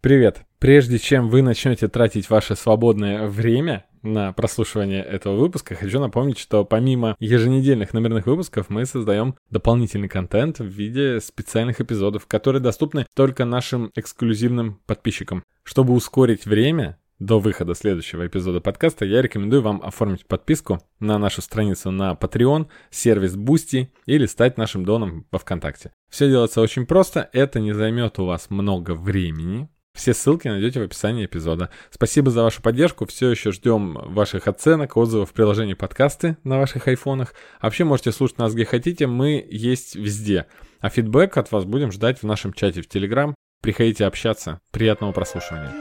Привет! Прежде чем вы начнете тратить ваше свободное время на прослушивание этого выпуска, хочу напомнить, что помимо еженедельных номерных выпусков мы создаем дополнительный контент в виде специальных эпизодов, которые доступны только нашим эксклюзивным подписчикам. Чтобы ускорить время, до выхода следующего эпизода подкаста я рекомендую вам оформить подписку на нашу страницу на Patreon, сервис Boosty или стать нашим доном во ВКонтакте. Все делается очень просто, это не займет у вас много времени, все ссылки найдете в описании эпизода. Спасибо за вашу поддержку. Все еще ждем ваших оценок, отзывов в приложении подкасты на ваших айфонах. вообще можете слушать нас где хотите. Мы есть везде. А фидбэк от вас будем ждать в нашем чате в Телеграм. Приходите общаться. Приятного прослушивания.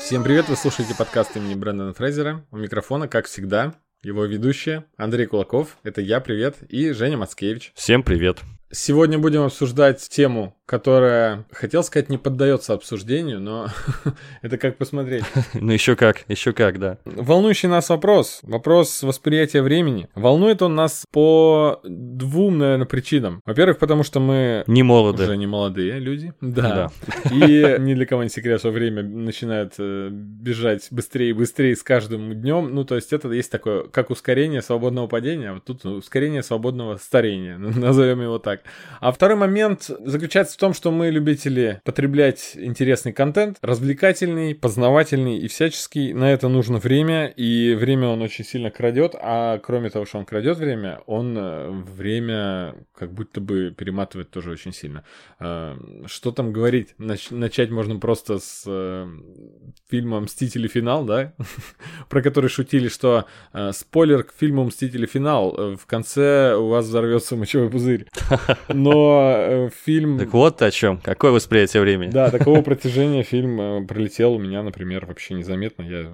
Всем привет, вы слушаете подкаст имени Брэндона Фрейзера. У микрофона, как всегда, его ведущие Андрей Кулаков, это я, привет, и Женя Мацкевич. Всем привет. Сегодня будем обсуждать тему, которая, хотел сказать, не поддается обсуждению, но это как посмотреть. Ну еще как, еще как, да. Волнующий нас вопрос, вопрос восприятия времени. Волнует он нас по двум, наверное, причинам. Во-первых, потому что мы... Не молоды. Уже не молодые люди. Да. И ни для кого не секрет, что время начинает э, бежать быстрее и быстрее с каждым днем. Ну, то есть это есть такое, как ускорение свободного падения, а вот тут ускорение свободного старения, назовем его так. А второй момент заключается в том, что мы любители потреблять интересный контент, развлекательный, познавательный и всяческий. На это нужно время, и время он очень сильно крадет, а кроме того, что он крадет время, он э, время как будто бы перематывает тоже очень сильно. Э, что там говорить? Нач- начать можно просто с э, фильма «Мстители. Финал», да? Про который шутили, что спойлер к фильму «Мстители. Финал» в конце у вас взорвется мочевой пузырь. Но фильм... Так вот о чем. Какое восприятие времени. Да, такого протяжения фильм э, пролетел у меня, например, вообще незаметно. Я,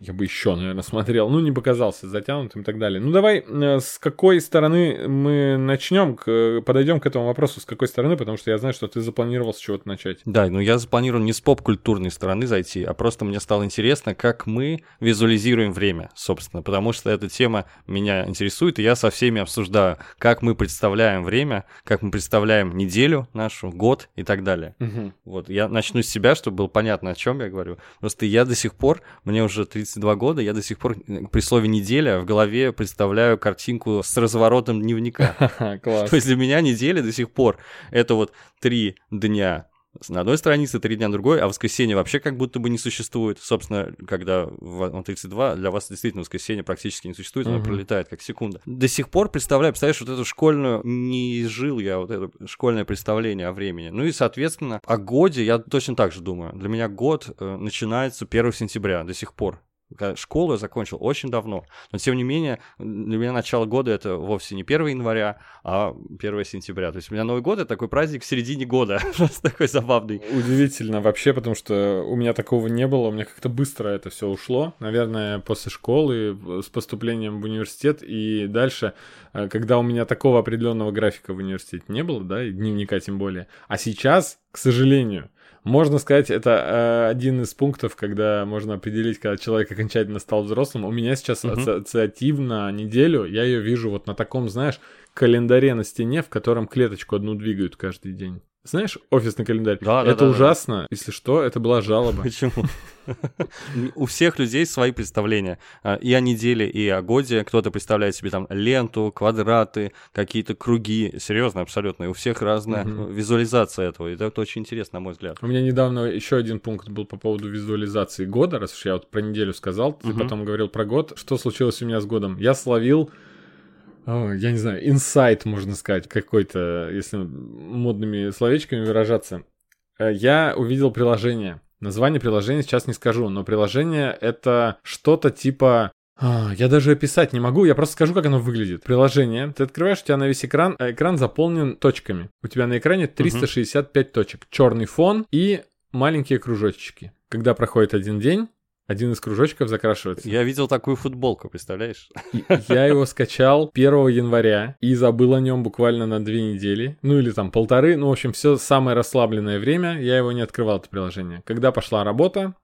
я бы еще, наверное, смотрел. Ну, не показался затянутым и так далее. Ну, давай, э, с какой стороны мы начнем, к, подойдем к этому вопросу, с какой стороны, потому что я знаю, что ты запланировал с чего-то начать. Да, ну я запланировал не с поп-культурной стороны зайти, а просто мне стало интересно, как мы визуализируем время, собственно, потому что эта тема меня интересует, и я со всеми обсуждаю, как мы представляем время, как мы представляем неделю нашу, год и так далее. Угу. Вот, я начну с себя, чтобы было понятно, о чем я говорю. Просто я до сих пор, мне уже 32 года, я до сих пор э, при слове «неделя» в голове представляю картинку с разворотом дневника. Класс. То есть для меня неделя до сих пор это вот три дня на одной странице, три дня на другой, а воскресенье вообще как будто бы не существует. Собственно, когда в 32, для вас действительно воскресенье практически не существует, оно пролетает как секунда. До сих пор представляю, представляешь, вот эту школьную, не изжил я вот это школьное представление о времени. Ну и, соответственно, о годе я точно так же думаю. Для меня год э, начинается 1 сентября до сих пор. Школу я закончил очень давно, но тем не менее для меня начало года это вовсе не 1 января, а 1 сентября. То есть у меня Новый год это такой праздник в середине года, просто такой забавный. Удивительно вообще, потому что у меня такого не было, у меня как-то быстро это все ушло. Наверное, после школы, с поступлением в университет и дальше, э, когда у меня такого определенного графика в университете не было, да, и дневника тем более. А сейчас, к сожалению, можно сказать, это э, один из пунктов, когда можно определить, когда человек окончательно стал взрослым. У меня сейчас угу. ассоциативно неделю, я ее вижу вот на таком, знаешь, календаре на стене, в котором клеточку одну двигают каждый день. Знаешь, офисный календарь? Да, это да, ужасно. Да. Если что, это была жалоба. Почему? У всех людей свои представления. А, и о неделе, и о годе. Кто-то представляет себе там ленту, квадраты, какие-то круги. Серьезно, абсолютно. И у всех разная визуализация этого. И это очень интересно, на мой взгляд. У меня недавно еще один пункт был по поводу визуализации года. Раз уж я вот про неделю сказал, ты потом говорил про год. Что случилось у меня с годом? Я словил я не знаю, инсайт, можно сказать, какой-то, если модными словечками выражаться. Э, я увидел приложение. Название приложения сейчас не скажу, но приложение это что-то типа а, я даже описать не могу, я просто скажу, как оно выглядит. Приложение, ты открываешь, у тебя на весь экран, а экран заполнен точками. У тебя на экране 365 угу. точек. Черный фон и маленькие кружочки. Когда проходит один день, один из кружочков закрашивается. Я видел такую футболку, представляешь? Я его скачал 1 января и забыл о нем буквально на две недели. Ну или там полторы. Ну, в общем, все самое расслабленное время я его не открывал, это приложение. Когда пошла работа,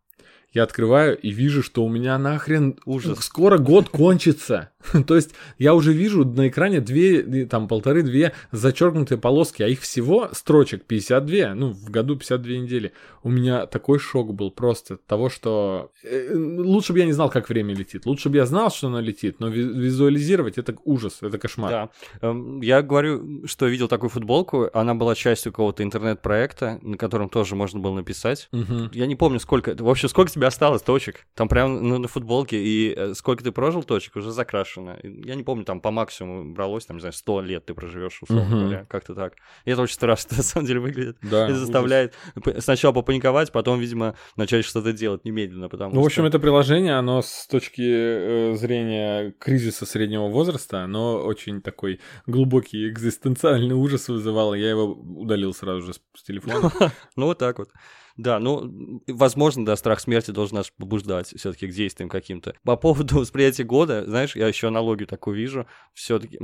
я открываю и вижу, что у меня нахрен Ужас. скоро год кончится. То есть я уже вижу на экране две, там полторы-две зачеркнутые полоски, а их всего строчек 52, ну, в году 52 недели. У меня такой шок был просто от того, что э, лучше бы я не знал, как время летит. Лучше бы я знал, что оно летит, но ви- визуализировать это ужас, это кошмар. Да. Эм, Я говорю, что видел такую футболку. Она была частью какого-то интернет-проекта, на котором тоже можно было написать. Я не помню, сколько... В общем, сколько тебе осталось точек? Там прям ну, на футболке. И э, сколько ты прожил точек, уже закрашено. Я не помню, там по максимуму бралось, там, не знаю, 100 лет ты проживешь, условно говоря. Как-то так. И это очень страшно, на самом деле, выглядит. Да, и ужас. заставляет п- сначала попаниковать, потом, видимо, начать что-то делать немедленно, потому Ну, в общем, что... это приложение, оно с точки э, зрения кризиса среднего возраста, оно очень такой глубокий экзистенциальный ужас вызывало. Я его удалил сразу же с телефона. Ну, вот так вот. Да, ну, возможно, да, страх смерти должен нас побуждать все-таки к действиям каким-то. По поводу восприятия года, знаешь, я еще аналогию такую вижу. Все-таки,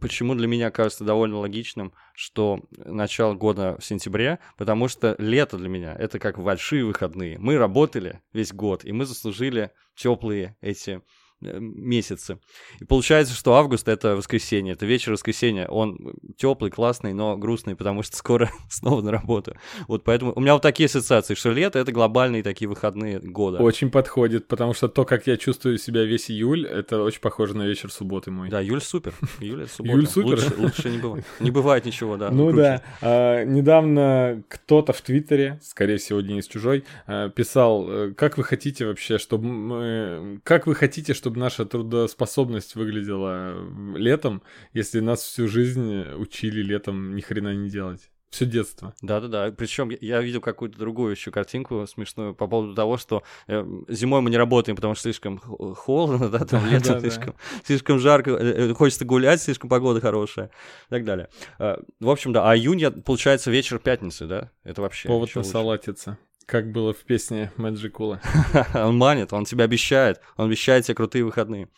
почему для меня кажется довольно логичным, что начало года в сентябре, потому что лето для меня это как большие выходные. Мы работали весь год, и мы заслужили теплые эти месяцы. И получается, что август это воскресенье, это вечер воскресенья. Он теплый, классный, но грустный, потому что скоро снова на работу. Вот поэтому у меня вот такие ассоциации, что лето это глобальные такие выходные года. Очень подходит, потому что то, как я чувствую себя весь июль, это очень похоже на вечер субботы мой. Да, июль супер. Июль это суббота. Июль супер. Лучше, лучше не бывает. Не бывает ничего, да. Ну круче. да, А, недавно кто-то в Твиттере, скорее всего Денис Чужой, а, писал, э, как вы хотите вообще, чтобы мы, как вы хотите, чтобы наша трудоспособность выглядела летом, если нас всю жизнь учили летом ни хрена не делать. Все детство. Да-да-да. Причем я видел какую-то другую еще картинку смешную по поводу того, что э, зимой мы не работаем, потому что слишком холодно, да, там летом Да-да. слишком, слишком жарко, э, э, хочется гулять, слишком погода хорошая и так далее. Э, В общем, да, а июнь, получается, вечер пятницы, да? Это вообще Повод насалатиться. Как было в песне Мэджикула. Он манит, он тебя обещает, он обещает тебе крутые выходные.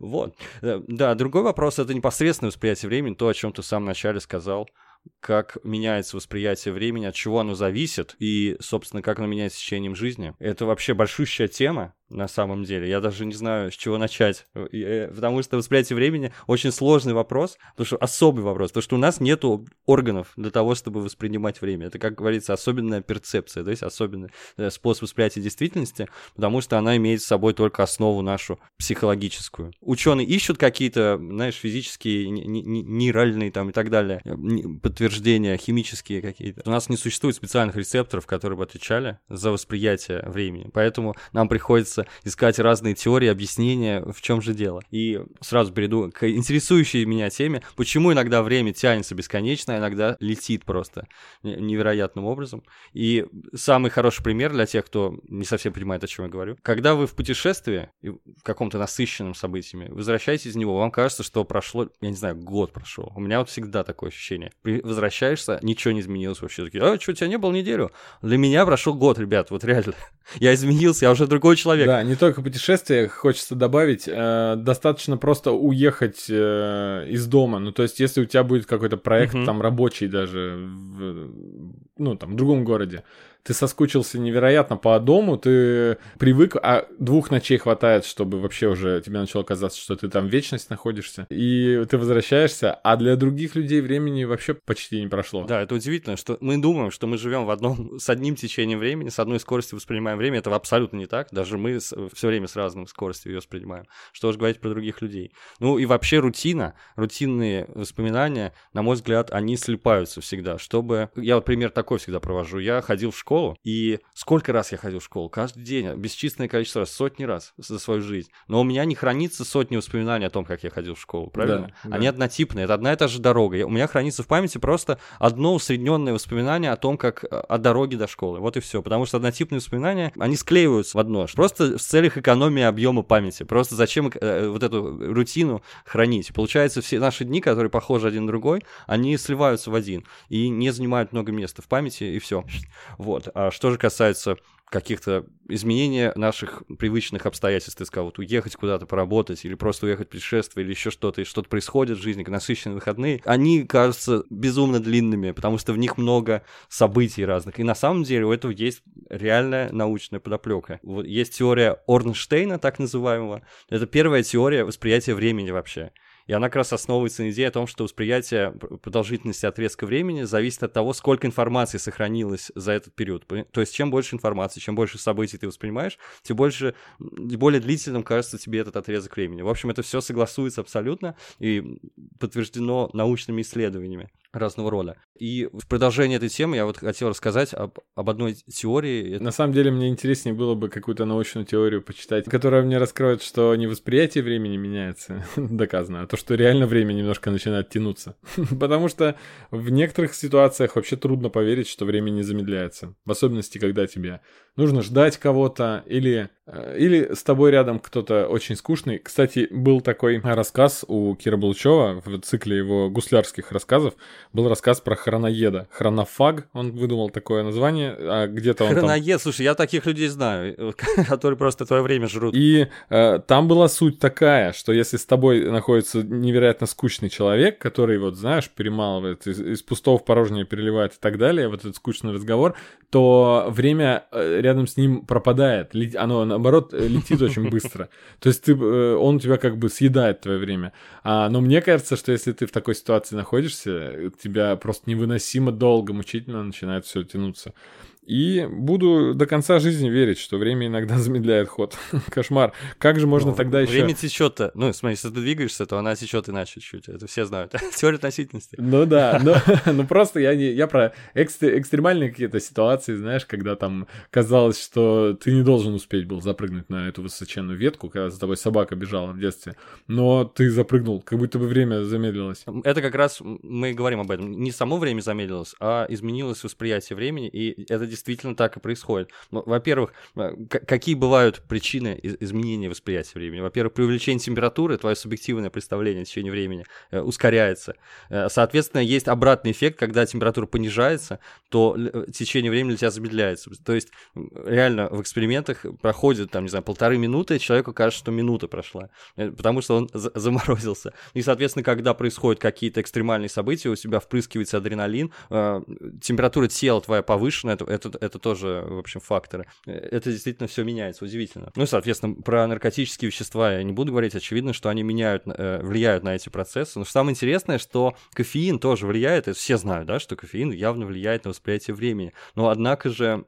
Вот. Э, Да, другой вопрос — это непосредственное восприятие времени, то, о чем ты в самом начале сказал, как меняется восприятие времени, от чего оно зависит, и, собственно, как оно меняется с течением жизни. Это вообще большущая тема, на самом деле. Я даже не знаю, с чего начать. И, э, Потому что восприятие времени очень сложный вопрос, потому что особый вопрос, потому что у нас нету органов для того, чтобы воспринимать время. Это, как говорится, особенная перцепция, то есть особенный э, способ восприятия действительности, потому что она имеет с собой только основу нашу психологическую. Ученые ищут какие-то, знаешь, физические, не- не- не- нейральные там и так далее, э, подтверждения, химические какие-то. У нас не существует специальных рецепторов, которые бы отвечали за восприятие времени, поэтому нам приходится искать разные теории, объяснения, в чем же дело. И сразу перейду к интересующей меня теме, почему иногда время тянется бесконечно, а иногда летит просто не- невероятным образом. И самый хороший пример для тех, кто не совсем понимает, о чем я говорю. Когда вы в путешествии, в каком-то насыщенном событиями, возвращаетесь из него, вам кажется, что прошло, я не знаю, год прошел. У меня вот всегда такое ощущение. Возвращаешься, ничего не изменилось вообще. Такие, а, что, у тебя не было неделю? Для меня прошел год, ребят, вот реально. Я изменился, я уже другой человек. Да, не только путешествия, хочется добавить, э, достаточно просто уехать э, из дома. Ну, то есть, если у тебя будет какой-то проект, Мгм. там, рабочий даже, в, ну, там, в другом городе, ты соскучился невероятно по дому, ты привык, а двух ночей хватает, чтобы вообще уже тебе начало казаться, что ты там вечность находишься, и ты возвращаешься, а для других людей времени вообще почти не прошло. Да, это удивительно, что мы думаем, что мы живем в одном с одним течением времени, с одной скоростью воспринимаем время. Это абсолютно не так. Даже мы все время с разным скоростью ее воспринимаем. Что же говорить про других людей? Ну и вообще рутина, рутинные воспоминания, на мой взгляд, они слипаются всегда. Чтобы я вот пример такой всегда провожу. Я ходил в школу, и сколько раз я ходил в школу? Каждый день, бесчисленное количество раз, сотни раз за свою жизнь. Но у меня не хранится сотни воспоминаний о том, как я ходил в школу, правильно? Да, Они да. однотипные, это одна и та же дорога. У меня хранится в памяти просто одно усредненное воспоминание о том, как э, о дороге до школы. Вот и все. Потому что однотипные воспоминания, они склеиваются в одно. Просто в целях экономии объема памяти. Просто зачем э, вот эту рутину хранить? Получается, все наши дни, которые похожи один на другой, они сливаются в один и не занимают много места в памяти, и все. Вот. А что же касается каких-то изменения наших привычных обстоятельств, ты сказал, вот уехать куда-то поработать, или просто уехать в путешествие, или еще что-то, и что-то происходит в жизни, насыщенные выходные, они кажутся безумно длинными, потому что в них много событий разных. И на самом деле у этого есть реальная научная подоплека. Вот есть теория Орнштейна, так называемого. Это первая теория восприятия времени вообще. И она как раз основывается на идее о том, что восприятие продолжительности отрезка времени зависит от того, сколько информации сохранилось за этот период. То есть, чем больше информации, чем больше событий ты воспринимаешь, тем больше, более длительным кажется тебе этот отрезок времени. В общем, это все согласуется абсолютно и подтверждено научными исследованиями разного рода. И в продолжение этой темы я вот хотел рассказать об, об одной теории. На самом деле мне интереснее было бы какую-то научную теорию почитать, которая мне раскроет, что не восприятие времени меняется, доказано, а то, что реально время немножко начинает тянуться. Потому что в некоторых ситуациях вообще трудно поверить, что время не замедляется. В особенности, когда тебе нужно ждать кого-то или Э, или с тобой рядом кто-то очень скучный. Кстати, был такой рассказ у Кира Булчева в цикле его гуслярских рассказов. Был рассказ про хроноеда. Хронофаг, он выдумал такое название, а где-то он Хроноед, там... слушай, я таких людей знаю, которые просто твое время жрут. И э, там была суть такая, что если с тобой находится невероятно скучный человек, который, вот знаешь, перемалывает, из, из пустого в порожнее переливает и так далее, вот этот скучный разговор, то время э, рядом с ним пропадает. Оно наоборот, э, летит очень быстро. То есть ты, э, он у тебя как бы съедает твое время. А, но мне кажется, что если ты в такой ситуации находишься, тебя просто невыносимо долго, мучительно начинает все тянуться. И буду до конца жизни верить, что время иногда замедляет ход. Кошмар. Как же можно ну, тогда еще... Время течет-то. Ну, смотри, если ты двигаешься, то она течет иначе чуть-чуть. Это все знают. Теория относительности. Ну да, но, ну просто я, не, я про экстр, экстремальные какие-то ситуации, знаешь, когда там казалось, что ты не должен успеть был запрыгнуть на эту высоченную ветку, когда за тобой собака бежала в детстве, но ты запрыгнул, как будто бы время замедлилось. Это как раз мы говорим об этом. Не само время замедлилось, а изменилось восприятие времени, и это действительно так и происходит. Ну, во-первых, э, какие бывают причины изменения восприятия времени? Во-первых, при увеличении температуры твое субъективное представление о течение времени э, ускоряется. Э, соответственно, есть обратный эффект, когда температура понижается, то течение времени для тебя замедляется. То есть, реально, в экспериментах проходит, там, не знаю, полторы минуты, человеку кажется, что минута прошла, потому что он заморозился. И, соответственно, когда происходят какие-то экстремальные события, у тебя впрыскивается адреналин, температура тела твоя повышена, это это, это тоже, в общем, факторы. Это действительно все меняется, удивительно. Ну и, соответственно, про наркотические вещества я не буду говорить. Очевидно, что они меняют, э, влияют на эти процессы. Но самое интересное, что кофеин тоже влияет. Это все знают, да, что кофеин явно влияет на восприятие времени. Но, однако же,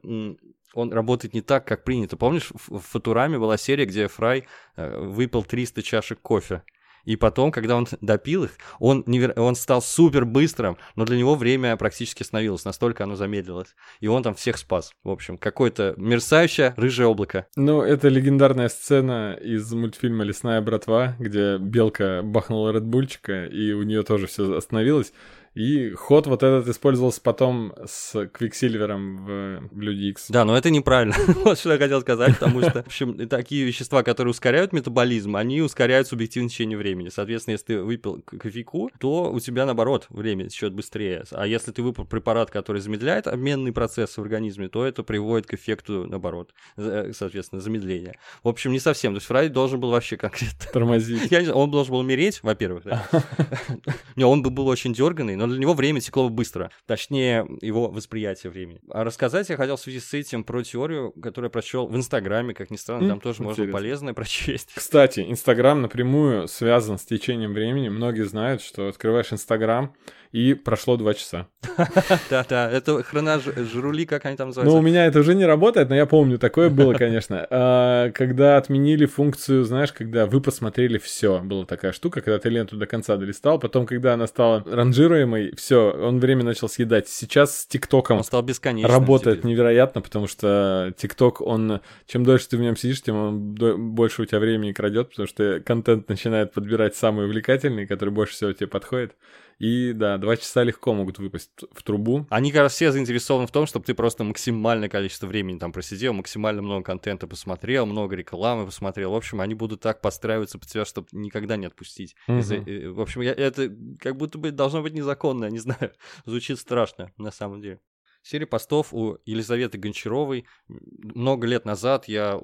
он работает не так, как принято. Помнишь, в Футураме была серия, где Фрай э, выпил 300 чашек кофе. И потом, когда он допил их, он, невер... он стал супер быстрым, но для него время практически остановилось, настолько оно замедлилось. И он там всех спас. В общем, какое-то мерцающее рыжее облако. Ну, это легендарная сцена из мультфильма «Лесная братва», где белка бахнула редбульчика, и у нее тоже все остановилось. И ход вот этот использовался потом с Квиксильвером в, в Люди Икс. Да, но это неправильно. вот что я хотел сказать, потому что, в общем, такие вещества, которые ускоряют метаболизм, они ускоряют субъективное течение времени. Соответственно, если ты выпил кофейку, то у тебя, наоборот, время течет быстрее. А если ты выпил препарат, который замедляет обменный процесс в организме, то это приводит к эффекту, наоборот, соответственно, замедления. В общем, не совсем. То есть Фрай должен был вообще конкретно... Тормозить. Я не знаю, он должен был умереть, во-первых, да. Не, он бы был очень дерганный, но для него время текло быстро, точнее, его восприятие времени. А рассказать я хотел в связи с этим про теорию, которую я прочел в Инстаграме, как ни странно, там тоже Интересно. можно полезное прочесть. Кстати, Инстаграм напрямую связан с течением времени. Многие знают, что открываешь Инстаграм, и прошло два часа. Да-да, это хроножрули, как они там называются. Ну, у меня это уже не работает, но я помню, такое было, конечно. А, когда отменили функцию, знаешь, когда вы посмотрели все, была такая штука, когда ты ленту до конца долистал, потом, когда она стала ранжируемой, все, он время начал съедать. Сейчас с ТикТоком он стал бесконечным работает невероятно, потому что ТикТок, он, чем дольше ты в нем сидишь, тем он больше у тебя времени крадет, потому что контент начинает подбирать самый увлекательный, который больше всего тебе подходит. И да, два часа легко могут выпасть в трубу. Они, кажется, все заинтересованы в том, чтобы ты просто максимальное количество времени там просидел, максимально много контента посмотрел, много рекламы посмотрел. В общем, они будут так подстраиваться под тебя, чтобы никогда не отпустить. Угу. Из-за... Э, в общем, я, это как будто бы должно быть незаконно, не знаю. Звучит страшно, на самом деле. Серия постов у Елизаветы Гончаровой. Много лет назад я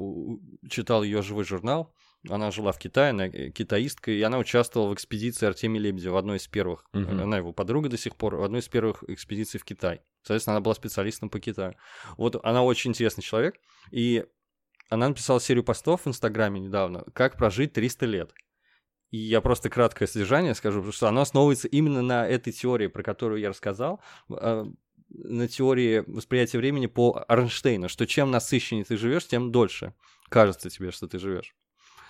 читал ее живой журнал. Она жила в Китае, она э, китаистка, и она участвовала в экспедиции Артемия Лебедева, в одной из первых. Uh-huh. Она его подруга до сих пор, в одной из первых экспедиций в Китай. Соответственно, она была специалистом по Китаю. Вот она очень интересный человек, и она написала серию постов в Инстаграме недавно, как прожить 300 лет. И я просто краткое содержание скажу, потому что оно основывается именно на этой теории, про которую я рассказал, а, на теории восприятия времени по Арнштейну, что чем насыщеннее ты живешь, тем дольше кажется тебе, что ты живешь.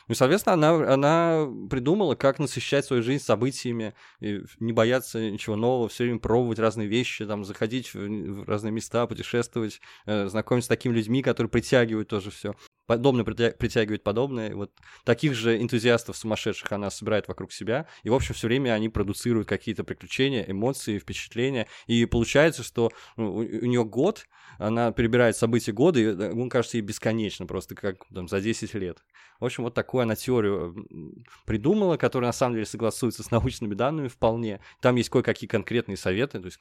Ну соответственно, она, она придумала, как насыщать свою жизнь событиями, не бояться ничего нового, все время пробовать разные вещи, там, заходить в разные места, путешествовать, э, знакомиться с такими людьми, которые притягивают тоже все подобное притягивает подобное. Вот таких же энтузиастов сумасшедших она собирает вокруг себя. И, в общем, все время они продуцируют какие-то приключения, эмоции, впечатления. И получается, что ну, у, у нее год, она перебирает события года, и э, он кажется ей бесконечно, просто как там, за 10 лет. В общем, вот такую она теорию придумала, которая на самом деле согласуется с научными данными вполне. Там есть кое-какие конкретные советы, то есть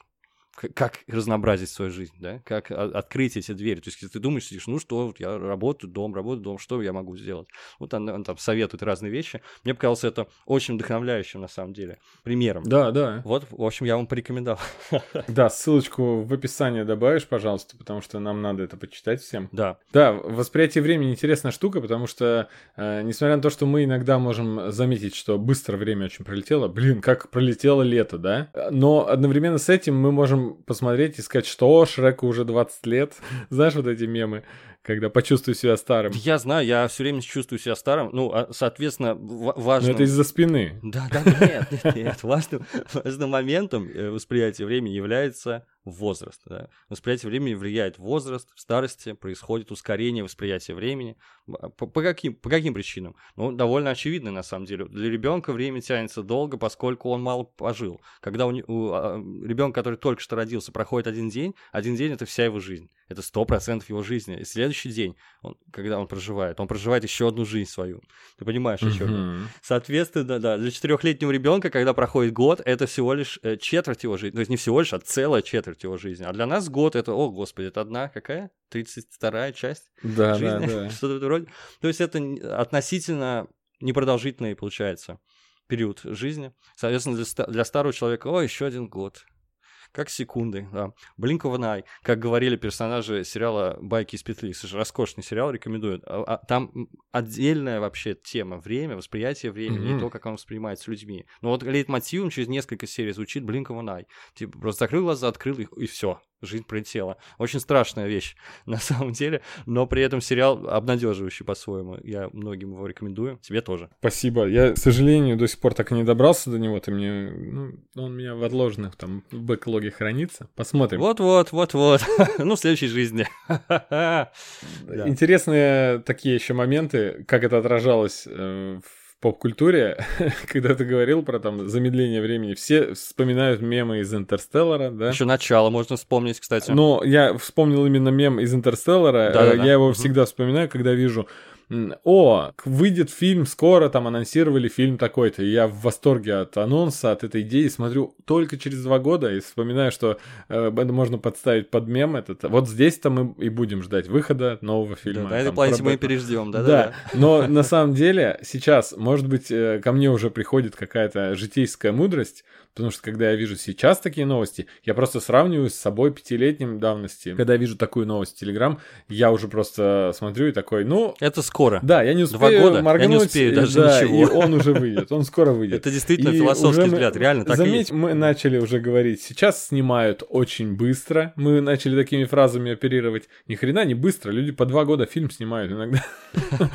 как разнообразить свою жизнь, да, как открыть эти двери. То есть, если ты думаешь, сидишь, ну что, вот я работаю, дом, работаю, дом, что я могу сделать? Вот он, он там советует разные вещи. Мне показалось это очень вдохновляющим, на самом деле, примером. Да, да. Вот, в общем, я вам порекомендовал. Да, ссылочку в описании добавишь, пожалуйста, потому что нам надо это почитать всем. Да. Да, восприятие времени интересная штука, потому что, э, несмотря на то, что мы иногда можем заметить, что быстро время очень пролетело, блин, как пролетело лето, да? Но одновременно с этим мы можем посмотреть и сказать, что Шреку уже 20 лет. Знаешь вот эти мемы, когда почувствую себя старым? Я знаю, я все время чувствую себя старым. Ну, а, соответственно, важно... Но это из-за спины. Да, да, нет, нет, нет. Важным, важным моментом э, восприятия времени является возраст. Да. Восприятие времени влияет возраст, в старости происходит ускорение восприятия времени. По, по, каким, по каким причинам? Ну, довольно очевидно, на самом деле. Для ребенка время тянется долго, поскольку он мало пожил. Когда у, у а, ребенка, который только что родился, проходит один день, один день это вся его жизнь. Это сто процентов его жизни. И следующий день, он, когда он проживает, он проживает еще одну жизнь свою. Ты понимаешь, о чем я? Соответственно, да, для четырехлетнего ребенка, когда проходит год, это всего лишь э, четверть его жизни. То есть не всего лишь, а целая четверть его жизни. А для нас год это, о, господи, это одна какая? 32-я часть да, жизни? Да, да. Что-то вроде. То есть это относительно непродолжительный, получается, период жизни. Соответственно, для, для старого человека, о, еще один год как секунды, да. Blink of an Eye, как говорили персонажи сериала «Байки из петли», роскошный сериал, рекомендую. А, а, там отдельная вообще тема время, восприятие времени mm-hmm. и то, как он воспринимается людьми. Но вот лейтмотивом через несколько серий звучит Blink of an Eye. Типа просто закрыл глаза, открыл их, и все жизнь пролетела. Очень страшная вещь на самом деле, но при этом сериал обнадеживающий по-своему. Я многим его рекомендую, тебе тоже. Спасибо. Я, к сожалению, до сих пор так и не добрался до него. Ты мне, ну, он у меня в отложенных там в бэклоге хранится. Посмотрим. Вот-вот, вот-вот. ну, в следующей жизни. Интересные такие еще моменты, как это отражалось э, в поп-культуре, когда ты говорил про там замедление времени, все вспоминают мемы из Интерстеллара, да? Еще начало можно вспомнить, кстати. Но я вспомнил именно мем из Интерстеллара. Да, я его всегда вспоминаю, когда вижу о, выйдет фильм скоро, там анонсировали фильм такой-то, и я в восторге от анонса, от этой идеи, смотрю только через два года и вспоминаю, что э, это можно подставить под мем этот. Вот здесь-то мы и будем ждать выхода нового фильма. Да, на этой планете мы и переждем, да, да. Да, но на самом деле сейчас, может быть, э, ко мне уже приходит какая-то житейская мудрость, Потому что когда я вижу сейчас такие новости, я просто сравниваю с собой пятилетним давности. Когда я вижу такую новость в Телеграм, я уже просто смотрю и такой, ну... Это скоро. Да, я не успею Два года, моргнуть. я не успею даже да, ничего. И он уже выйдет, он скоро выйдет. Это действительно и философский взгляд, мы, реально так Заметь, мы начали уже говорить, сейчас снимают очень быстро, мы начали такими фразами оперировать. Ни хрена не быстро, люди по два года фильм снимают иногда.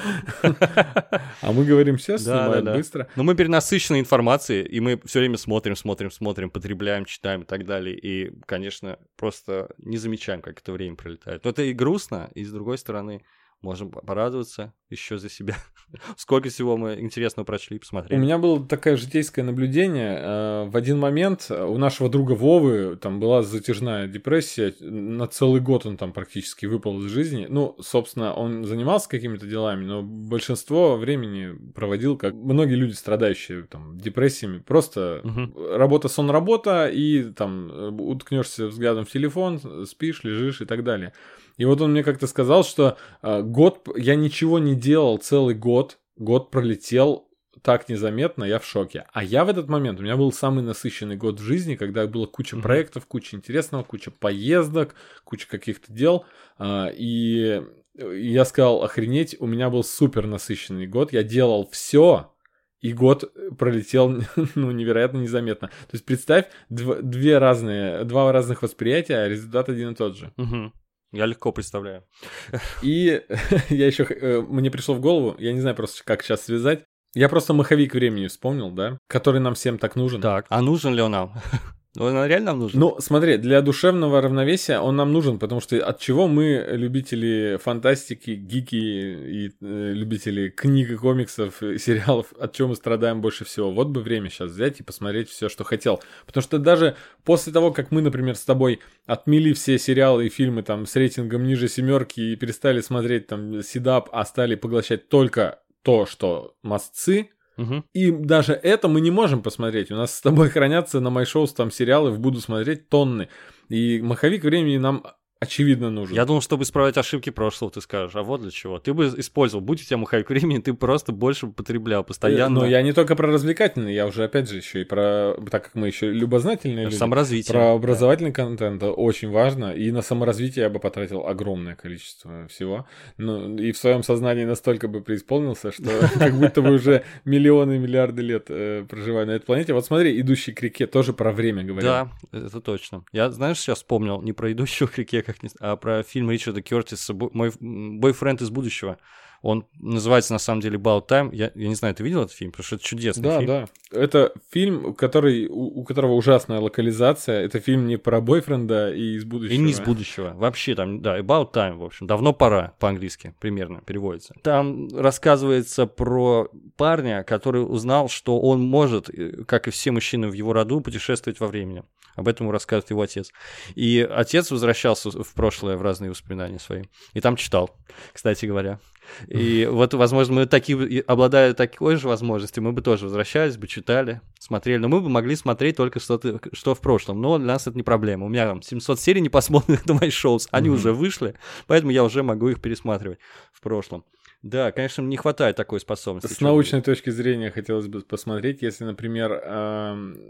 А мы говорим, сейчас снимают быстро. Но мы перенасыщены информацией, и мы все время смотрим, смотрим смотрим, смотрим, потребляем, читаем и так далее. И, конечно, просто не замечаем, как это время пролетает. Но это и грустно, и с другой стороны, можем порадоваться, еще за себя? Сколько всего мы интересного прочли и посмотрели? У меня было такое житейское наблюдение. Э, в один момент у нашего друга Вовы там была затяжная депрессия. На целый год он там практически выпал из жизни. Ну, собственно, он занимался какими-то делами, но большинство времени проводил, как многие люди, страдающие там депрессиями. Просто угу. работа, сон, работа, и там э, уткнешься взглядом в телефон, спишь, лежишь и так далее. И вот он мне как-то сказал, что э, год, я ничего не делал целый год, год пролетел так незаметно, я в шоке. А я в этот момент, у меня был самый насыщенный год в жизни, когда было куча mm-hmm. проектов, куча интересного, куча поездок, куча каких-то дел. Э, и я сказал, охренеть, у меня был супер насыщенный год, я делал все, и год пролетел, ну, невероятно незаметно. То есть представь, дв- две разные, два разных восприятия, а результат один и тот же. Угу. Я легко представляю. И я еще, э, мне пришло в голову, я не знаю просто, как сейчас связать. Я просто маховик времени вспомнил, да, который нам всем так нужен. Так, а нужен ли он нам? Ну, он реально нам нужен? Ну, смотри, для душевного равновесия он нам нужен, потому что от чего мы, любители фантастики, гики и э, любители книг и комиксов, и сериалов, от чего мы страдаем больше всего? Вот бы время сейчас взять и посмотреть все, что хотел. Потому что даже после того, как мы, например, с тобой отмели все сериалы и фильмы там с рейтингом ниже семерки и перестали смотреть там седап, а стали поглощать только то, что мастцы, Угу. И даже это мы не можем посмотреть. У нас с тобой хранятся на MyShows там сериалы, в буду смотреть тонны. И маховик времени нам очевидно нужен. Я думал, чтобы исправить ошибки прошлого, ты скажешь, а вот для чего. Ты бы использовал, будь у тебя маховик времени, ты просто больше потреблял постоянно. Но я не только про развлекательный, я уже, опять же, еще и про, так как мы еще любознательные люди, саморазвитие. Про образовательный да. контент очень важно, и на саморазвитие я бы потратил огромное количество всего. Ну, и в своем сознании настолько бы преисполнился, что как будто бы уже миллионы, миллиарды лет э, проживаю на этой планете. Вот смотри, «Идущий к реке» тоже про время говорил. Да, это точно. Я, знаешь, сейчас вспомнил не про «Идущего к реке», как не... а про фильм Ричарда Кертиса «Мой бойфренд из будущего». Он называется на самом деле About Time. Я, я не знаю, ты видел этот фильм? Потому что это чудесный да, фильм. Да, да. Это фильм, который, у, у которого ужасная локализация. Это фильм не про бойфренда и из будущего. И не из будущего. Вообще там, да, About Time, в общем. Давно пора по-английски примерно переводится. Там рассказывается про парня, который узнал, что он может, э, как и все мужчины в его роду, путешествовать во времени. Об этом рассказывает его отец. И отец возвращался в прошлое, в разные воспоминания свои. И там читал, кстати говоря. И вот, возможно, мы такие, обладая такой же возможностью, мы бы тоже возвращались бы, читали, смотрели. Но мы бы могли смотреть только что-то, что в прошлом. Но для нас это не проблема. У меня там 700 серий не посмотренных на мои шоу, они уже вышли, поэтому я уже могу их пересматривать в прошлом. Да, конечно, не хватает такой способности. С научной точки зрения хотелось бы посмотреть, если, например,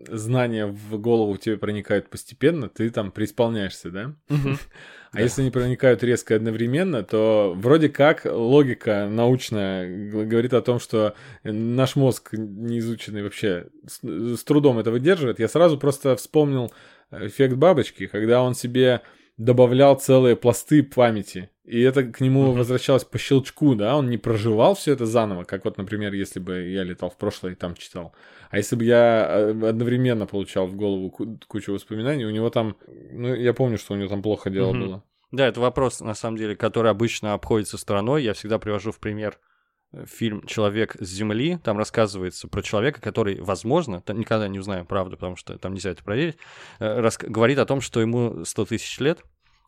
знания в голову тебе проникают постепенно, ты там преисполняешься, да? А если они проникают резко одновременно, то вроде как логика научная говорит о том, что наш мозг неизученный вообще с трудом это выдерживает. Я сразу просто вспомнил эффект бабочки, когда он себе добавлял целые пласты памяти. И это к нему mm-hmm. возвращалось по щелчку, да, он не проживал все это заново, как вот, например, если бы я летал в прошлое и там читал. А если бы я э, одновременно получал в голову кучу воспоминаний, у него там, ну, я помню, что у него там плохо дело mm-hmm. было. Да, это вопрос, на самом деле, который обычно обходится стороной. Я всегда привожу в пример фильм «Человек с Земли». Там рассказывается про человека, который, возможно, там никогда не узнаем правду, потому что там нельзя это проверить, э, говорит о том, что ему 100 тысяч лет,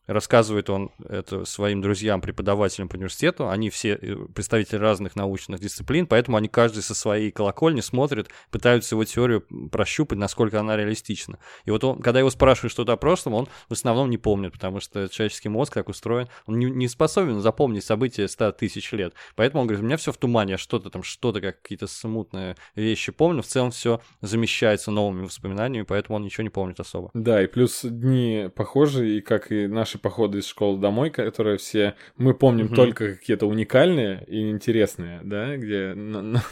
Рассказывает он это своим друзьям, преподавателям по университету. Они все э, представители разных научных дисциплин, поэтому они каждый со своей колокольни смотрят, пытаются его теорию прощупать, насколько она реалистична. И вот он, когда его спрашивают что-то о прошлом, он в основном не помнит, потому что человеческий мозг так устроен, он не, не способен запомнить события 100 тысяч лет. Поэтому он говорит, у меня все в тумане, я что-то там, что-то, как какие-то смутные вещи помню, в целом все замещается новыми воспоминаниями, поэтому он ничего не помнит особо. Да, и плюс дни похожи, и как и наши наши походы из школы домой, которые все мы помним угу. только какие-то уникальные и интересные, да, где на, на,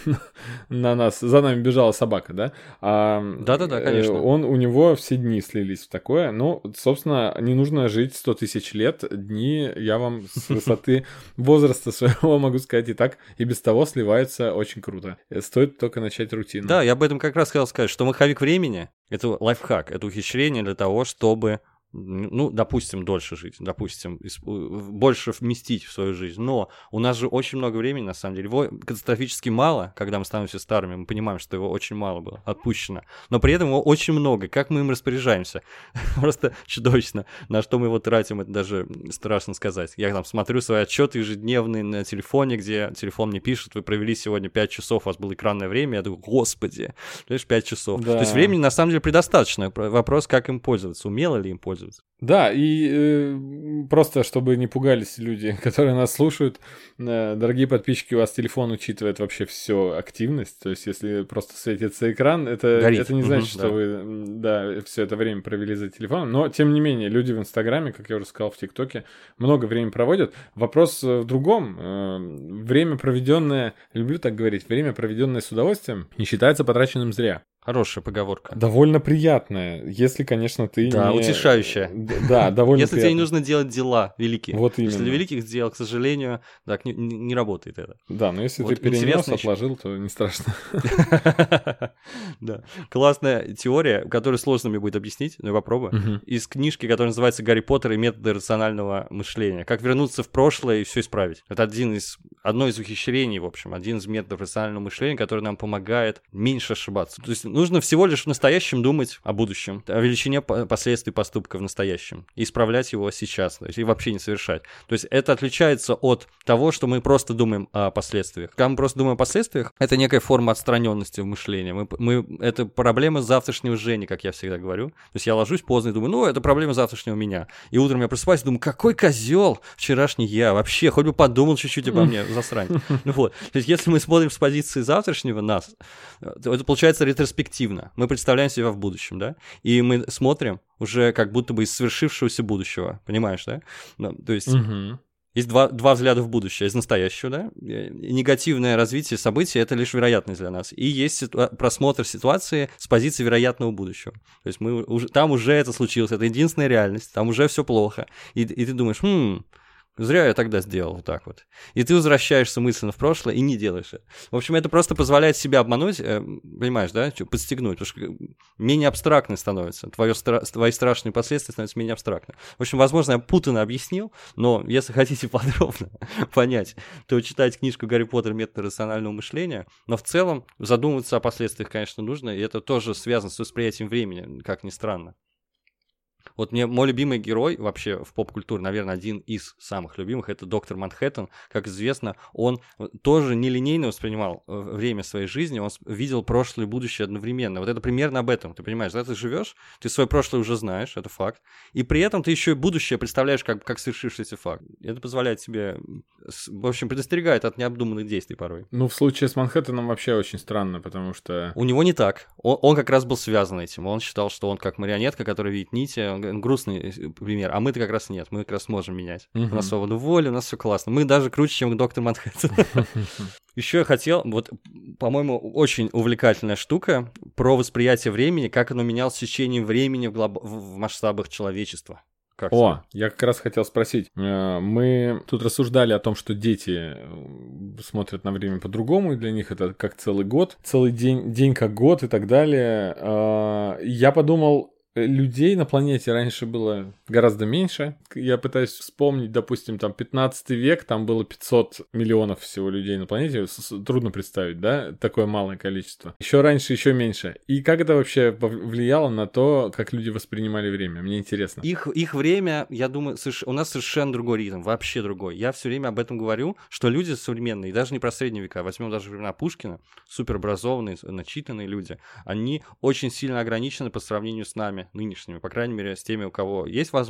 на нас за нами бежала собака, да. А, Да-да-да, конечно. Он у него все дни слились в такое. Ну, собственно, не нужно жить 100 тысяч лет. Дни я вам с высоты возраста своего могу сказать и так, и без того сливаются очень круто. Стоит только начать рутину. Да, я об этом как раз хотел сказать, что маховик времени — это лайфхак, это ухищрение для того, чтобы ну, допустим, дольше жить, допустим, больше вместить в свою жизнь. Но у нас же очень много времени, на самом деле. Его катастрофически мало, когда мы становимся старыми, мы понимаем, что его очень мало было отпущено. Но при этом его очень много. Как мы им распоряжаемся? Просто чудовищно. На что мы его тратим, это даже страшно сказать. Я там смотрю свои отчеты ежедневные на телефоне, где телефон мне пишет, вы провели сегодня 5 часов, у вас было экранное время. Я думаю, господи, знаешь, 5 часов. Да. То есть времени на самом деле предостаточно. Вопрос, как им пользоваться, умело ли им пользоваться пользоваться. Да, и э, просто чтобы не пугались люди, которые нас слушают, э, дорогие подписчики, у вас телефон учитывает вообще всю активность. То есть, если просто светится экран, это, это не значит, угу, что да. вы да, все это время провели за телефоном. Но, тем не менее, люди в Инстаграме, как я уже сказал, в ТикТоке, много времени проводят. Вопрос в другом. Э, время проведенное, люблю так говорить, время проведенное с удовольствием не считается потраченным зря. Хорошая поговорка. Довольно приятная, если, конечно, ты Да, не... утешающая. Да, довольно Если тебе не нужно делать дела великие. Вот именно. Если великих дел, к сожалению, так не, не работает это. Да, но если ты перенес, отложил, то не страшно. Да. Классная теория, которую сложно мне будет объяснить, но я попробую. Из книжки, которая называется «Гарри Поттер и методы рационального мышления». Как вернуться в прошлое и все исправить. Это один из, одно из ухищрений, в общем, один из методов рационального мышления, который нам помогает меньше ошибаться. То есть нужно всего лишь в настоящем думать о будущем, о величине последствий поступка в настоящем, и исправлять его сейчас, то есть и вообще не совершать. То есть это отличается от того, что мы просто думаем о последствиях. Когда мы просто думаем о последствиях, это некая форма отстраненности в мышлении. Мы, мы, это проблема завтрашнего Жени, как я всегда говорю. То есть я ложусь поздно и думаю, ну, это проблема завтрашнего меня. И утром я просыпаюсь и думаю, какой козел вчерашний я, вообще, хоть бы подумал чуть-чуть обо мне, засрань. Ну вот. То есть если мы смотрим с позиции завтрашнего нас, то это получается ретроспективно перспективно. Мы представляем себя в будущем, да, и мы смотрим уже как будто бы из свершившегося будущего, понимаешь, да? Ну, то есть... Угу. Есть два, два взгляда в будущее, из настоящего, да? Негативное развитие событий — это лишь вероятность для нас. И есть ситу- просмотр ситуации с позиции вероятного будущего. То есть мы уже, там уже это случилось, это единственная реальность, там уже все плохо. И, и ты думаешь, хм, Зря я тогда сделал вот так вот. И ты возвращаешься мысленно в прошлое и не делаешь это. В общем, это просто позволяет себя обмануть, э, понимаешь, да, подстегнуть, потому что менее абстрактно становится. Твое, твои страшные последствия становятся менее абстрактны. В общем, возможно, я путанно объяснил, но если хотите подробно понять, то читайте книжку «Гарри Поттер. Метод рационального мышления», но в целом задумываться о последствиях, конечно, нужно, и это тоже связано с восприятием времени, как ни странно. Вот мне мой любимый герой вообще в поп-культуре, наверное, один из самых любимых, это доктор Манхэттен. Как известно, он тоже нелинейно воспринимал э, время своей жизни, он видел прошлое и будущее одновременно. Вот это примерно об этом, ты понимаешь, да, ты живешь, ты свое прошлое уже знаешь, это факт, и при этом ты еще и будущее представляешь как, как свершившийся факт. Это позволяет тебе, в общем, предостерегает от необдуманных действий порой. Ну, в случае с Манхэттеном вообще очень странно, потому что... У него не так. Он, он как раз был связан этим. Он считал, что он как марионетка, которая видит нити, грустный э, пример, а мы-то как раз нет, мы как раз можем менять. Угу. У нас свобода воли, у нас все классно. Мы даже круче, чем доктор Манхэттен. Еще я хотел, вот, по-моему, очень увлекательная штука про восприятие времени, как оно менялось с течением времени в, глоб... в масштабах человечества. Как О, я как раз хотел спросить. Э, мы тут рассуждали о том, что дети э, смотрят на время по-другому, и для них это как целый год, целый день, день как год и так далее. Я подумал, людей на планете раньше было гораздо меньше. Я пытаюсь вспомнить, допустим, там 15 век, там было 500 миллионов всего людей на планете. Трудно представить, да, такое малое количество. Еще раньше, еще меньше. И как это вообще влияло на то, как люди воспринимали время? Мне интересно. Их, их время, я думаю, у нас совершенно другой ритм, вообще другой. Я все время об этом говорю, что люди современные, даже не про средние века, возьмем даже времена Пушкина, суперобразованные, начитанные люди, они очень сильно ограничены по сравнению с нами, нынешними, по крайней мере, с теми, у кого есть возможность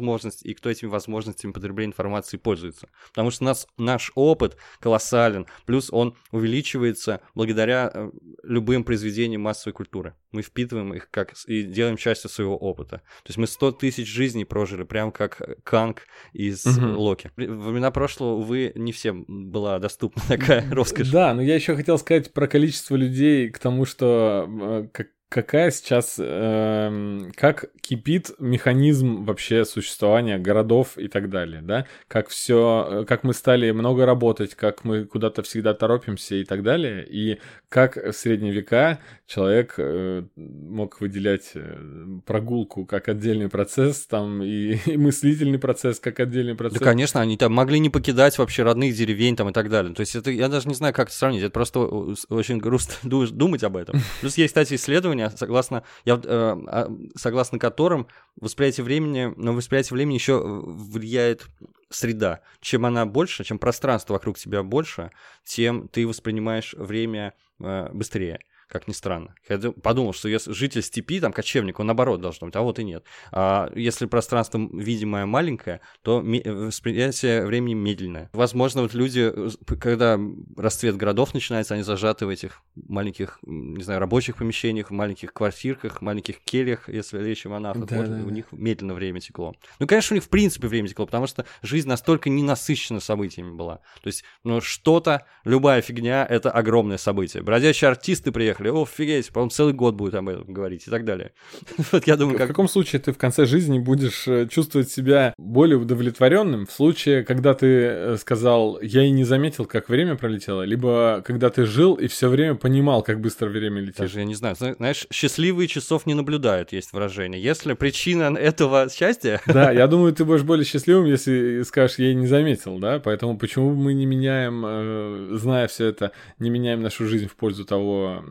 и кто этими возможностями потребления информации пользуется. Потому что у нас, наш опыт колоссален, плюс он увеличивается благодаря э, любым произведениям массовой культуры. Мы впитываем их как и делаем частью своего опыта. То есть мы 100 тысяч жизней прожили, прям как Канг из угу. Локи. В времена прошлого, увы, не всем была доступна такая роскошь. Да, но я еще хотел сказать про количество людей к тому, что э, как какая сейчас, э, как кипит механизм вообще существования городов и так далее, да? Как все, как мы стали много работать, как мы куда-то всегда торопимся и так далее, и как в средние века человек э, мог выделять э, прогулку как отдельный процесс, там, и, и мыслительный процесс как отдельный процесс. Да, конечно, они там могли не покидать вообще родных деревень там и так далее. То есть это, я даже не знаю, как это сравнить, это просто очень грустно думать об этом. Плюс есть, кстати, исследования, согласно, я, э, а, согласно которым восприятие времени, на восприятие времени еще влияет среда. Чем она больше, чем пространство вокруг тебя больше, тем ты воспринимаешь время э, быстрее как ни странно. Я подумал, что если житель степи, там, кочевник, он наоборот должен быть, а вот и нет. А если пространство видимое маленькое, то восприятие времени медленное. Возможно, вот люди, когда расцвет городов начинается, они зажаты в этих маленьких, не знаю, рабочих помещениях, маленьких квартирках, маленьких кельях, если речь о монахах, да, вот, да, у них медленно время текло. Ну, конечно, у них в принципе время текло, потому что жизнь настолько ненасыщена событиями была. То есть, ну, что-то, любая фигня — это огромное событие. Бродячие артисты приехали, приехали, о, офигеть, по-моему, целый год будет об этом говорить и так далее. вот я думаю, как... В каком случае ты в конце жизни будешь э, чувствовать себя более удовлетворенным? В случае, когда ты э, сказал, я и не заметил, как время пролетело, либо когда ты жил и все время понимал, как быстро время летит? Даже я не знаю. Знаешь, счастливые часов не наблюдают, есть выражение. Если причина этого счастья... да, я думаю, ты будешь более счастливым, если скажешь, я и не заметил, да? Поэтому почему мы не меняем, э, зная все это, не меняем нашу жизнь в пользу того,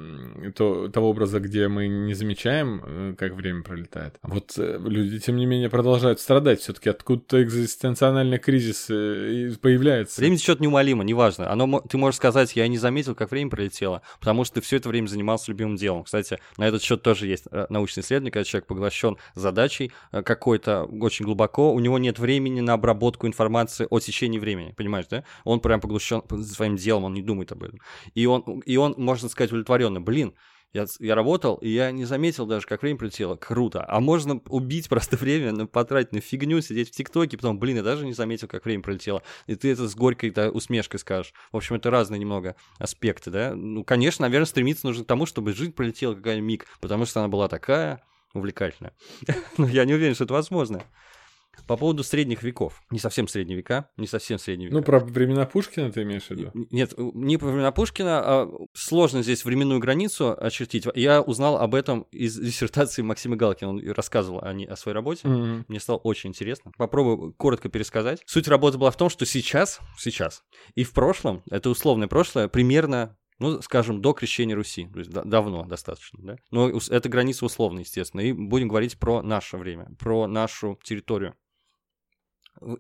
то, того образа, где мы не замечаем, э, как время пролетает. А вот э, люди, тем не менее, продолжают страдать. Все-таки откуда-то экзистенциональный кризис э, появляется. Время течет неумолимо, неважно. Оно, ты можешь сказать, я не заметил, как время пролетело, потому что ты все это время занимался любимым делом. Кстати, на этот счет тоже есть научный исследование, когда человек поглощен задачей какой-то очень глубоко, у него нет времени на обработку информации о течении времени, понимаешь, да? Он прям поглощен своим делом, он не думает об этом. И он, и он можно сказать, удовлетворенно блин, я, я работал, и я не заметил даже, как время прилетело. Круто. А можно убить просто время, на, потратить на фигню, сидеть в ТикТоке, потом, блин, я даже не заметил, как время пролетело. И ты это с горькой да, усмешкой скажешь. В общем, это разные немного аспекты, да. Ну, конечно, наверное, стремиться нужно к тому, чтобы жизнь пролетела какая-нибудь миг, потому что она была такая увлекательная. Но я не уверен, что это возможно. По поводу средних веков. Не совсем средние века, не совсем средние века. Ну, про времена Пушкина ты имеешь в виду? Нет, не про времена Пушкина, а сложно здесь временную границу очертить. Я узнал об этом из диссертации Максима Галкина. Он рассказывал о, о своей работе. Mm-hmm. Мне стало очень интересно. Попробую коротко пересказать. Суть работы была в том, что сейчас, сейчас и в прошлом, это условное прошлое, примерно ну, скажем, до крещения Руси, то есть давно достаточно, да. Но это граница условная, естественно, и будем говорить про наше время, про нашу территорию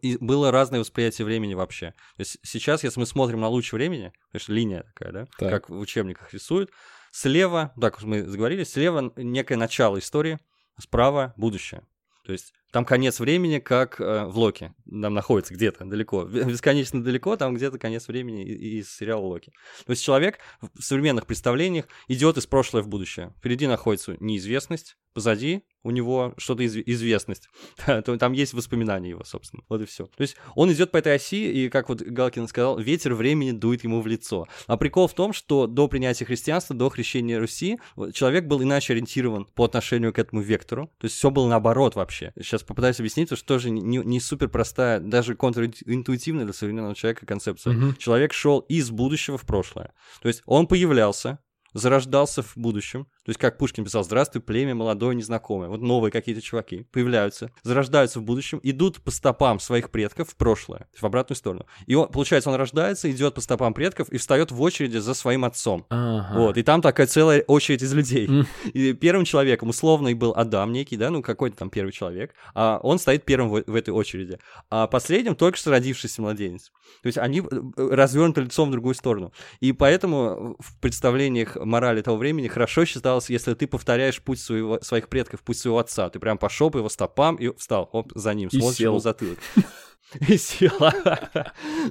и было разное восприятие времени вообще. То есть сейчас, если мы смотрим на луч времени, то есть линия такая, да, так. как в учебниках рисуют, слева, так мы заговорили, слева некое начало истории, справа будущее. То есть там конец времени, как э, в Локи. Там находится где-то далеко. Бесконечно далеко, там где-то конец времени из сериала Локи. То есть человек в современных представлениях идет из прошлого в будущее. Впереди находится неизвестность, позади у него что-то из- известность. Там есть воспоминания его, собственно. Вот и все. То есть он идет по этой оси, и, как вот Галкин сказал, ветер времени дует ему в лицо. А прикол в том, что до принятия христианства, до хрещения Руси, человек был иначе ориентирован по отношению к этому вектору. То есть все было наоборот вообще. Сейчас попытаюсь объяснить, что тоже не, не супер простая, даже контринтуитивная для современного человека концепция. Угу. Человек шел из будущего в прошлое. То есть он появлялся, зарождался в будущем, то есть, как Пушкин писал, здравствуй, племя молодое, незнакомое. Вот новые какие-то чуваки появляются, зарождаются в будущем, идут по стопам своих предков в прошлое, в обратную сторону. И он, получается, он рождается, идет по стопам предков и встает в очереди за своим отцом. Ага. Вот, и там такая целая очередь из людей. Mm. И первым человеком условно был Адам некий, да, ну какой-то там первый человек, а он стоит первым в, в этой очереди. А последним только что родившийся младенец. То есть они э, развернуты лицом в другую сторону. И поэтому в представлениях морали того времени хорошо считалось осталось, если ты повторяешь путь своего, своих предков, путь своего отца. Ты прям пошел по его стопам и встал, оп, за ним, смотришь его затылок. и сила.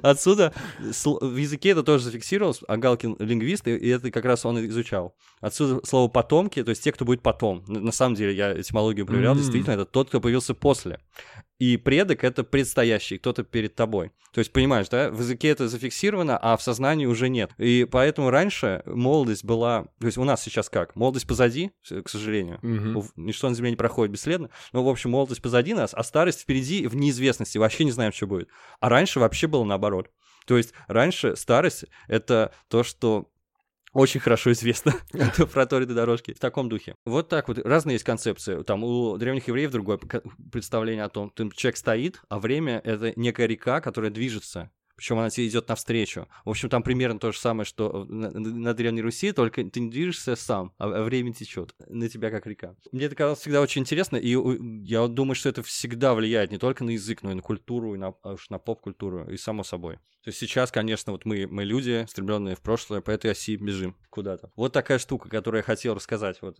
Отсюда в языке это тоже зафиксировалось, а Галкин лингвист, и это как раз он изучал. Отсюда слово «потомки», то есть те, кто будет потом. На самом деле, я этимологию проверял, mm-hmm. действительно, это тот, кто появился после. И предок — это предстоящий, кто-то перед тобой. То есть, понимаешь, да, в языке это зафиксировано, а в сознании уже нет. И поэтому раньше молодость была... То есть у нас сейчас как? Молодость позади, к сожалению. Mm-hmm. Ничто на земле не проходит бесследно. Но, в общем, молодость позади нас, а старость впереди в неизвестности. Вообще не знаем, что будет. А раньше вообще было наоборот. То есть раньше старость — это то, что очень хорошо известно про Ториды дорожки в таком духе. Вот так вот. Разные есть концепции. Там у древних евреев другое представление о том, что человек стоит, а время — это некая река, которая движется причем она тебе идет навстречу. В общем, там примерно то же самое, что на, на Древней Руси, только ты не движешься сам, а, а время течет на тебя как река. Мне это казалось всегда очень интересно, и я думаю, что это всегда влияет не только на язык, но и на культуру, и на, а уж на поп-культуру, и само собой. То есть сейчас, конечно, вот мы, мы люди, стремленные в прошлое, по этой оси бежим куда-то. Вот такая штука, которую я хотел рассказать. Вот.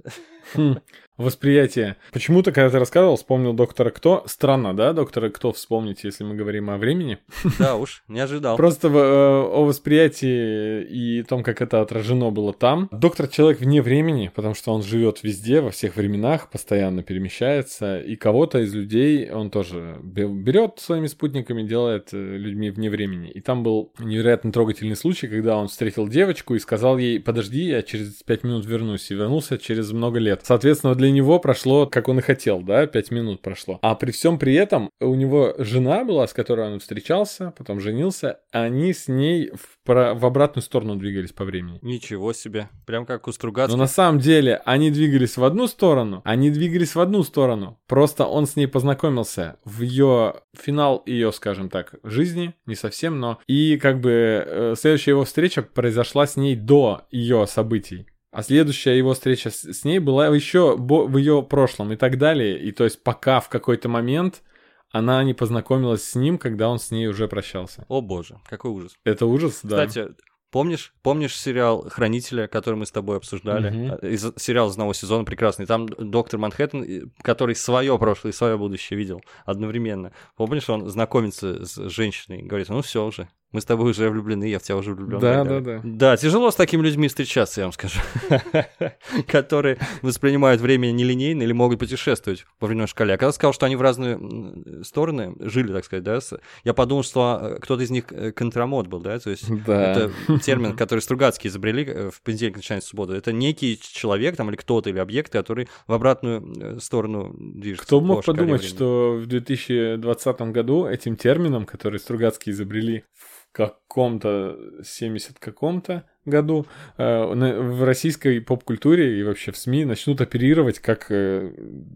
Хм, восприятие. Почему-то, когда ты рассказывал, вспомнил доктора Кто. Странно, да, доктора Кто вспомнить, если мы говорим о времени? Да уж, не ожидал. Просто в, э, о восприятии и том, как это отражено было там. Доктор человек вне времени, потому что он живет везде, во всех временах, постоянно перемещается, и кого-то из людей он тоже берет своими спутниками, делает э, людьми вне времени. И там был невероятно трогательный случай, когда он встретил девочку и сказал ей, подожди, я через пять минут вернусь. И вернулся через много лет. Соответственно, для него прошло, как он и хотел, да, пять минут прошло. А при всем при этом у него жена была, с которой он встречался, потом женился, они с ней в, про, в обратную сторону двигались по времени. Ничего себе. Прям как у Стругацких. Но на самом деле они двигались в одну сторону, они двигались в одну сторону. Просто он с ней познакомился в ее финал ее, скажем так, жизни, не совсем, но и как бы э, следующая его встреча произошла с ней до ее событий. А следующая его встреча с ней была еще в ее прошлом и так далее. И то есть пока в какой-то момент она не познакомилась с ним, когда он с ней уже прощался. О боже, какой ужас. Это ужас, да. Кстати, Помнишь, помнишь сериал «Хранителя», который мы с тобой обсуждали? Mm-hmm. Из, сериал из одного сезона прекрасный. Там доктор Манхэттен, который свое прошлое и свое будущее видел одновременно. Помнишь, он знакомится с женщиной, говорит, ну все уже, мы с тобой уже влюблены, я в тебя уже влюблен. Да, да, да. Да, тяжело с такими людьми встречаться, я вам скажу. Которые воспринимают время нелинейно или могут путешествовать по временной шкале. А когда сказал, что они в разные стороны жили, так сказать, да, я подумал, что а, кто-то из них э, контрамод был, да, то есть это термин, который Стругацкие изобрели э, в понедельник начинается субботу. Это некий человек там или кто-то или объект, который в обратную э, сторону движется. Кто мог подумать, что в 2020 году этим термином, который Стругацкие изобрели каком-то 70 каком-то году э, в российской поп-культуре и вообще в СМИ начнут оперировать как э,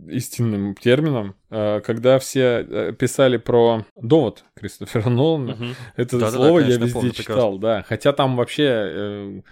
истинным термином, э, когда все писали про довод Кристофера Нолана. Угу. Это да, слово да, да, я везде помню, читал, прекрасно. да. Хотя там вообще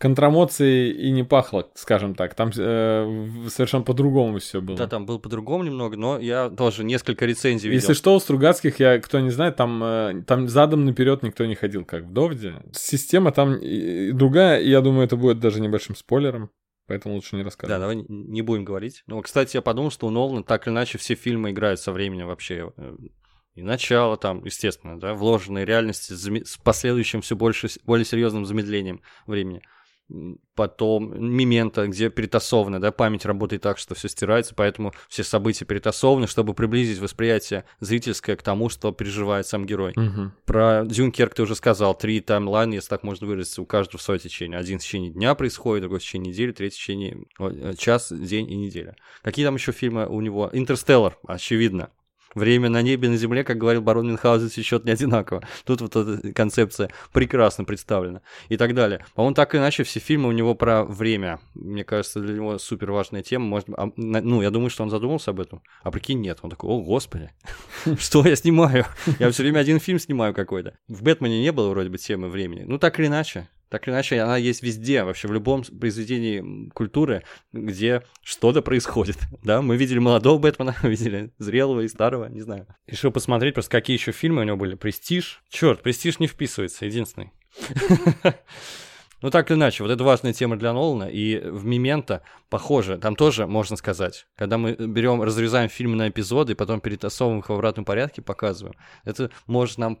контрамоции и не пахло, скажем так. Там э, совершенно по-другому все было. Да, там было по-другому немного, но я тоже несколько рецензий видел. Если что, у Стругацких, я, кто не знает, там, э, там задом наперед никто не ходил, как в Довде. Система там и, другая, и я думаю, это будет даже небольшим спойлером. Поэтому лучше не рассказывать. Да, давай не будем говорить. Ну, кстати, я подумал, что у Нолана так или иначе все фильмы играют со временем вообще. Э, и начало там, естественно, да, вложенной реальности с последующим все больше, более серьезным замедлением времени потом Мимента, где перетасовано, да, память работает так, что все стирается, поэтому все события перетасованы, чтобы приблизить восприятие зрительское к тому, что переживает сам герой. Угу. Про Дюнкерк ты уже сказал, три таймлайна, если так можно выразиться, у каждого свое течение. Один в течение дня происходит, другой в течение недели, третий в течение э, час, день и неделя. Какие там еще фильмы у него? Интерстеллар, очевидно. Время на небе, на земле, как говорил барон Мюнхгаузен, течет не одинаково. Тут вот эта концепция прекрасно представлена. И так далее. По-моему, так иначе все фильмы у него про время. Мне кажется, для него супер важная тема. Может, а, ну, я думаю, что он задумался об этом. А прикинь, нет. Он такой, о, господи, что я снимаю? Я все время один фильм снимаю какой-то. В Бэтмене не было вроде бы темы времени. Ну, так или иначе. Так или иначе, она есть везде, вообще в любом произведении культуры, где что-то происходит. Да, мы видели молодого Бэтмена, видели зрелого и старого, не знаю. Решил посмотреть просто, какие еще фильмы у него были. Престиж. Черт, Престиж не вписывается, единственный. Ну, так или иначе, вот это важная тема для Нолана, и в Мементо похоже, там тоже можно сказать, когда мы берем, разрезаем фильм на эпизоды, и потом перетасовываем их в обратном порядке, показываем, это может нам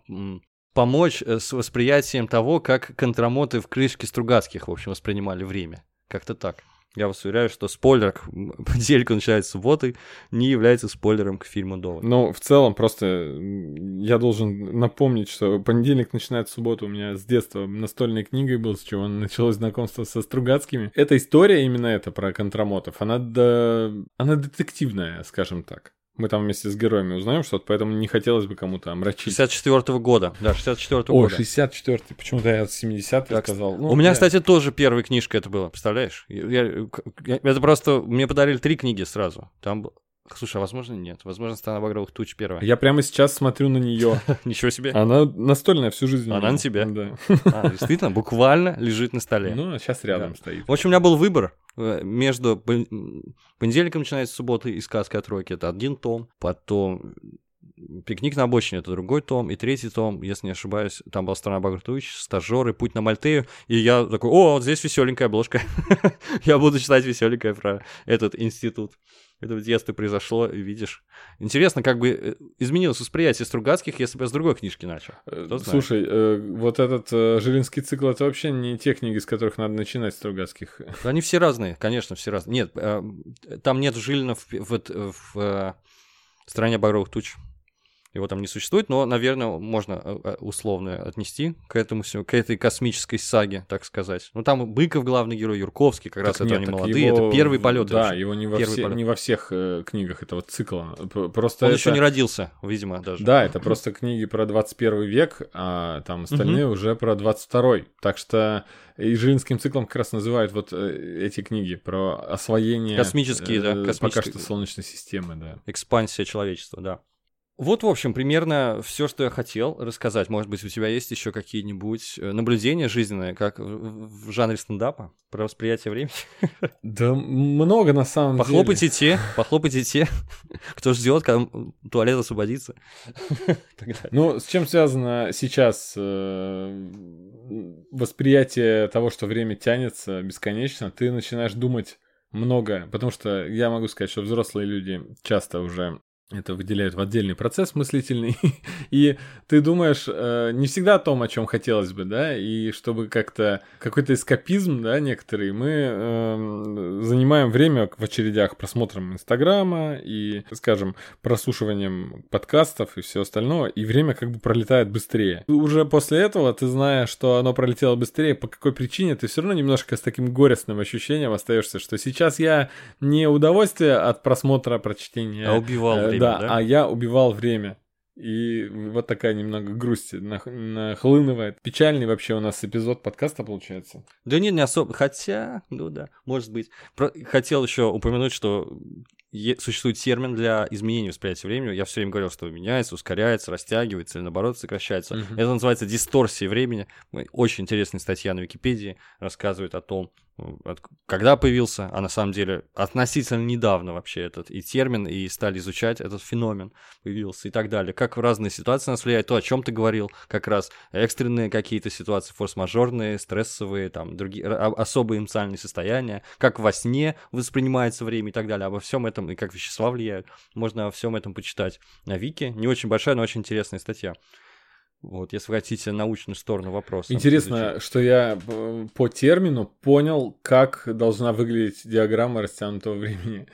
помочь э, с восприятием того, как контрамоты в крышке Стругацких, в общем, воспринимали время. Как-то так. Я вас уверяю, что спойлер к понедельнику начинается субботы не является спойлером к фильму Довод. Ну, в целом, просто я должен напомнить, что понедельник начинается суббота у меня с детства настольной книгой был, с чего началось знакомство со Стругацкими. Эта история именно эта про контрамотов, она, да, она детективная, скажем так. Мы там вместе с героями узнаем что-то, поэтому не хотелось бы кому-то омрачить. 64-го года, да, 64-го О, года. 64-й, почему-то я 70-й Так, сказал. Ну, у меня, я- кстати, тоже первая книжка это была, представляешь? Я- я- я- это просто... Мне подарили три книги сразу. Там... Слушай, а возможно нет. Возможно, «Страна багровых туч» первая. Я прямо сейчас смотрю на нее. Ничего себе. Она настольная всю жизнь. Она на тебя? Да. А, действительно, буквально лежит на столе. Ну, а сейчас рядом Да. стоит. В общем, у меня был выбор э, между понедельником начинается суббота и сказка от Рокки. Это один том. Потом Пикник на обочине это другой том, и третий том, если не ошибаюсь, там была страна Багратович, стажеры, путь на Мальтею, и я такой, о, вот здесь веселенькая обложка, я буду читать веселенькое про этот институт. Это в детстве произошло, видишь. Интересно, как бы э, изменилось восприятие Стругацких, если бы я с другой книжки начал. Э, Кто. Слушай, э, вот этот э, Жилинский цикл это вообще не те книги, с которых надо начинать Стругацких. Они все разные, конечно, все разные. Нет, э, там нет Жилина в, в, в, в, э, стране багровых туч. Его там не существует, но, наверное, можно э, э, условно отнести к этому всему, к этой космической саге, так сказать. Ну, там Быков главный герой, Юрковский, как раз Так это нет, они так молодые, его- это первый полет. Да, его не во, все- полет. не во всех э, книгах этого цикла. Просто Он это- еще не родился, видимо, даже. Да, это просто книги про 21 век, а там остальные уже про 22 Так что и Жилинским циклом как раз называют вот э, эти книги про освоение Космические, да, э, пока космические. что Солнечной системы, да. Экспансия человечества, да. Вот, в общем, примерно все, что я хотел рассказать. Может быть, у тебя есть еще какие-нибудь э, наблюдения жизненные, как в жанре стендапа, про восприятие времени? Да много на самом деле. Похлопайте те, похлопайте те, кто ждет, когда туалет освободится. Ну, с чем связано сейчас э, восприятие того, что время тянется бесконечно? Ты начинаешь думать много, потому что я могу сказать, что взрослые люди часто уже это выделяют в отдельный процесс мыслительный, и ты думаешь э, не всегда о том, о чем хотелось бы, да, и чтобы как-то какой-то эскапизм, да, некоторые, мы э, занимаем время в очередях просмотром Инстаграма и, скажем, прослушиванием подкастов и все остальное, и время как бы пролетает быстрее. И уже после этого ты знаешь, что оно пролетело быстрее, по какой причине, ты все равно немножко с таким горестным ощущением остаешься, что сейчас я не удовольствие от просмотра, прочтения, А убивал Э, время, да, да? а я убивал время. И вот такая немного грусть нах- нахлынывает. Печальный вообще у нас эпизод подкаста получается. Да нет, не особо. Хотя, ну да, может быть. Про- Хотел еще упомянуть, что е- существует термин для изменения восприятия времени. Я все время говорил, что меняется, ускоряется, растягивается или наоборот сокращается. Мгм. Это называется дисторсией времени. Очень интересная статья на Википедии рассказывает о том, когда появился, а на самом деле относительно недавно вообще этот и термин, и стали изучать этот феномен появился и так далее. Как в разные ситуации нас влияет, то, о чем ты говорил, как раз экстренные какие-то ситуации, форс-мажорные, стрессовые, там, другие, особые эмоциональные состояния, как во сне воспринимается время и так далее. Обо всем этом, и как вещества влияют, можно о всем этом почитать на Вики. Не очень большая, но очень интересная статья. Вот, если вы хотите научную сторону вопроса. Интересно, изучить. что я э, по термину понял, как должна выглядеть диаграмма растянутого времени.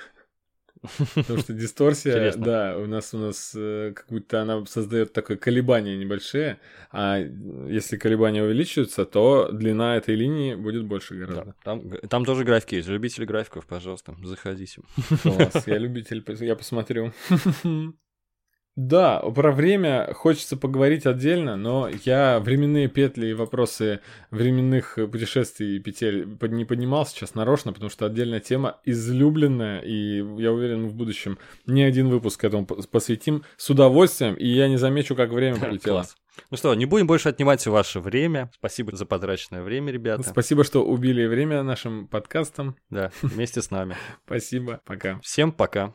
Потому что дисторсия, да, у нас у нас э, как будто она создает такое колебание небольшие, а если колебания увеличиваются, то длина этой линии будет больше Да, гораздо. там, там тоже графики есть. Любители графиков, пожалуйста, заходите. Класс, я любитель, я посмотрю. Да, про время хочется поговорить отдельно, но я временные петли и вопросы временных путешествий и петель не поднимал сейчас нарочно, потому что отдельная тема излюбленная, и я уверен, в будущем не один выпуск этому пос- посвятим с удовольствием, и я не замечу, как время пролетело. Класс. Ну что, не будем больше отнимать ваше время. Спасибо за потраченное время, ребята. Спасибо, что убили время нашим подкастом. Да, вместе с нами. Спасибо, пока. Всем пока.